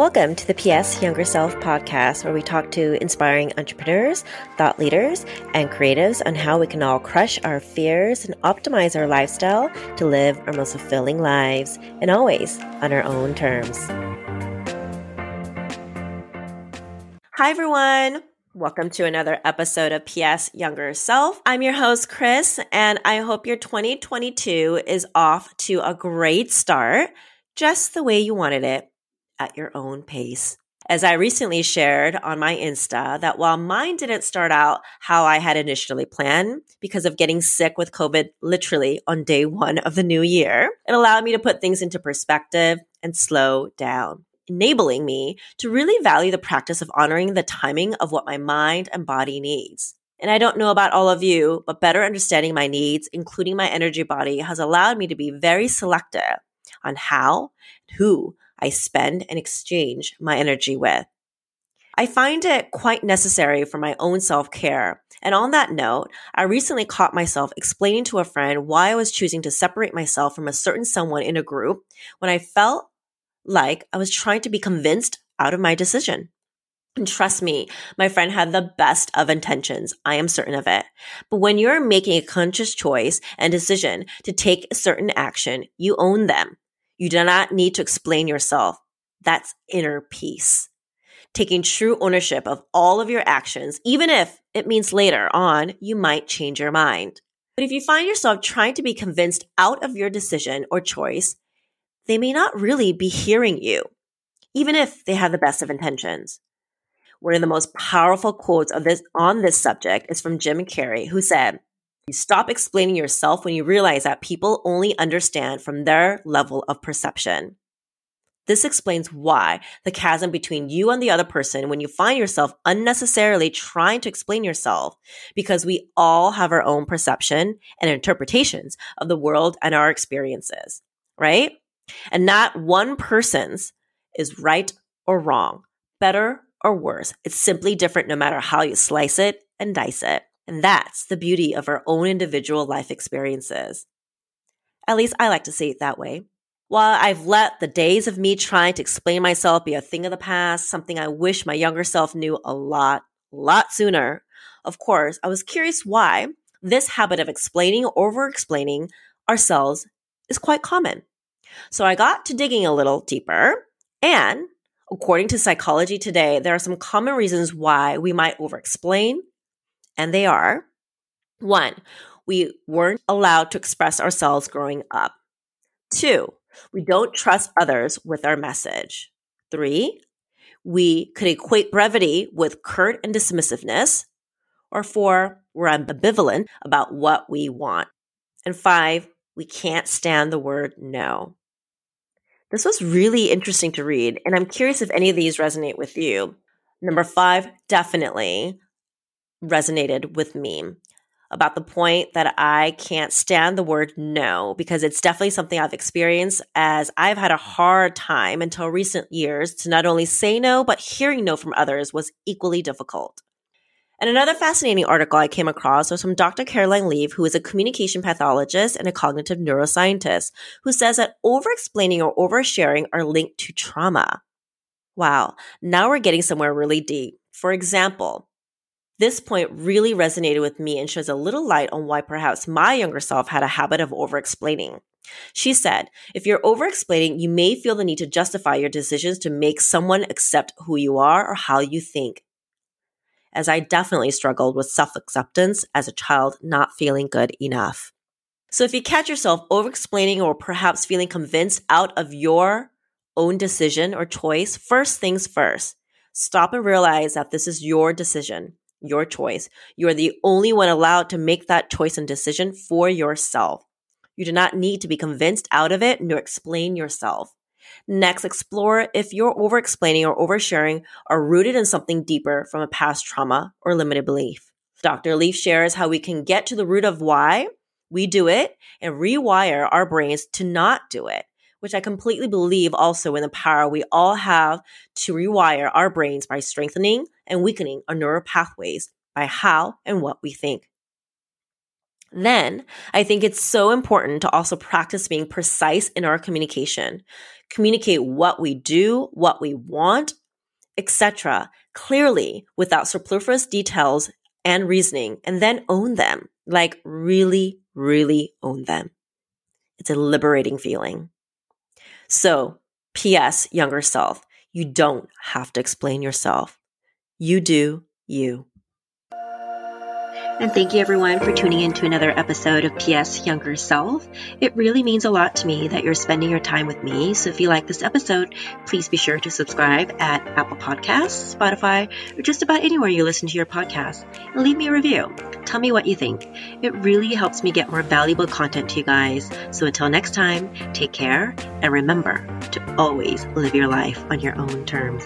Welcome to the PS Younger Self podcast, where we talk to inspiring entrepreneurs, thought leaders, and creatives on how we can all crush our fears and optimize our lifestyle to live our most fulfilling lives, and always on our own terms. Hi, everyone. Welcome to another episode of PS Younger Self. I'm your host, Chris, and I hope your 2022 is off to a great start, just the way you wanted it at your own pace. As I recently shared on my Insta, that while mine didn't start out how I had initially planned because of getting sick with COVID literally on day one of the new year, it allowed me to put things into perspective and slow down, enabling me to really value the practice of honoring the timing of what my mind and body needs. And I don't know about all of you, but better understanding my needs, including my energy body, has allowed me to be very selective on how who I spend and exchange my energy with. I find it quite necessary for my own self care. And on that note, I recently caught myself explaining to a friend why I was choosing to separate myself from a certain someone in a group when I felt like I was trying to be convinced out of my decision. And trust me, my friend had the best of intentions. I am certain of it. But when you're making a conscious choice and decision to take a certain action, you own them. You do not need to explain yourself. That's inner peace. Taking true ownership of all of your actions, even if it means later on you might change your mind. But if you find yourself trying to be convinced out of your decision or choice, they may not really be hearing you, even if they have the best of intentions. One of the most powerful quotes of this on this subject is from Jim Carrey, who said, you stop explaining yourself when you realize that people only understand from their level of perception. This explains why the chasm between you and the other person when you find yourself unnecessarily trying to explain yourself, because we all have our own perception and interpretations of the world and our experiences, right? And not one person's is right or wrong, better or worse. It's simply different no matter how you slice it and dice it. And that's the beauty of our own individual life experiences. At least I like to see it that way. While I've let the days of me trying to explain myself be a thing of the past, something I wish my younger self knew a lot, lot sooner, of course, I was curious why this habit of explaining or over explaining ourselves is quite common. So I got to digging a little deeper and according to psychology today, there are some common reasons why we might over explain and they are one, we weren't allowed to express ourselves growing up. Two, we don't trust others with our message. Three, we could equate brevity with curt and dismissiveness. Or four, we're ambivalent about what we want. And five, we can't stand the word no. This was really interesting to read, and I'm curious if any of these resonate with you. Number five, definitely resonated with me about the point that I can't stand the word no because it's definitely something I've experienced as I've had a hard time until recent years to not only say no, but hearing no from others was equally difficult. And another fascinating article I came across was from Dr. Caroline Leaf, who is a communication pathologist and a cognitive neuroscientist, who says that over explaining or oversharing are linked to trauma. Wow, now we're getting somewhere really deep. For example, this point really resonated with me and sheds a little light on why perhaps my younger self had a habit of over explaining. She said, if you're over explaining, you may feel the need to justify your decisions to make someone accept who you are or how you think. As I definitely struggled with self acceptance as a child, not feeling good enough. So if you catch yourself over explaining or perhaps feeling convinced out of your own decision or choice, first things first, stop and realize that this is your decision your choice. You are the only one allowed to make that choice and decision for yourself. You do not need to be convinced out of it nor explain yourself. Next, explore if your over explaining or oversharing are rooted in something deeper from a past trauma or limited belief. Dr. Leaf shares how we can get to the root of why we do it and rewire our brains to not do it which I completely believe also in the power we all have to rewire our brains by strengthening and weakening our neural pathways by how and what we think. Then I think it's so important to also practice being precise in our communication. Communicate what we do, what we want, etc. clearly without superfluous details and reasoning and then own them. Like really, really own them. It's a liberating feeling. So, P.S. younger self, you don't have to explain yourself. You do you. And thank you everyone for tuning in to another episode of PS Younger Self. It really means a lot to me that you're spending your time with me. So if you like this episode, please be sure to subscribe at Apple Podcasts, Spotify, or just about anywhere you listen to your podcast and leave me a review. Tell me what you think. It really helps me get more valuable content to you guys. So until next time, take care and remember to always live your life on your own terms.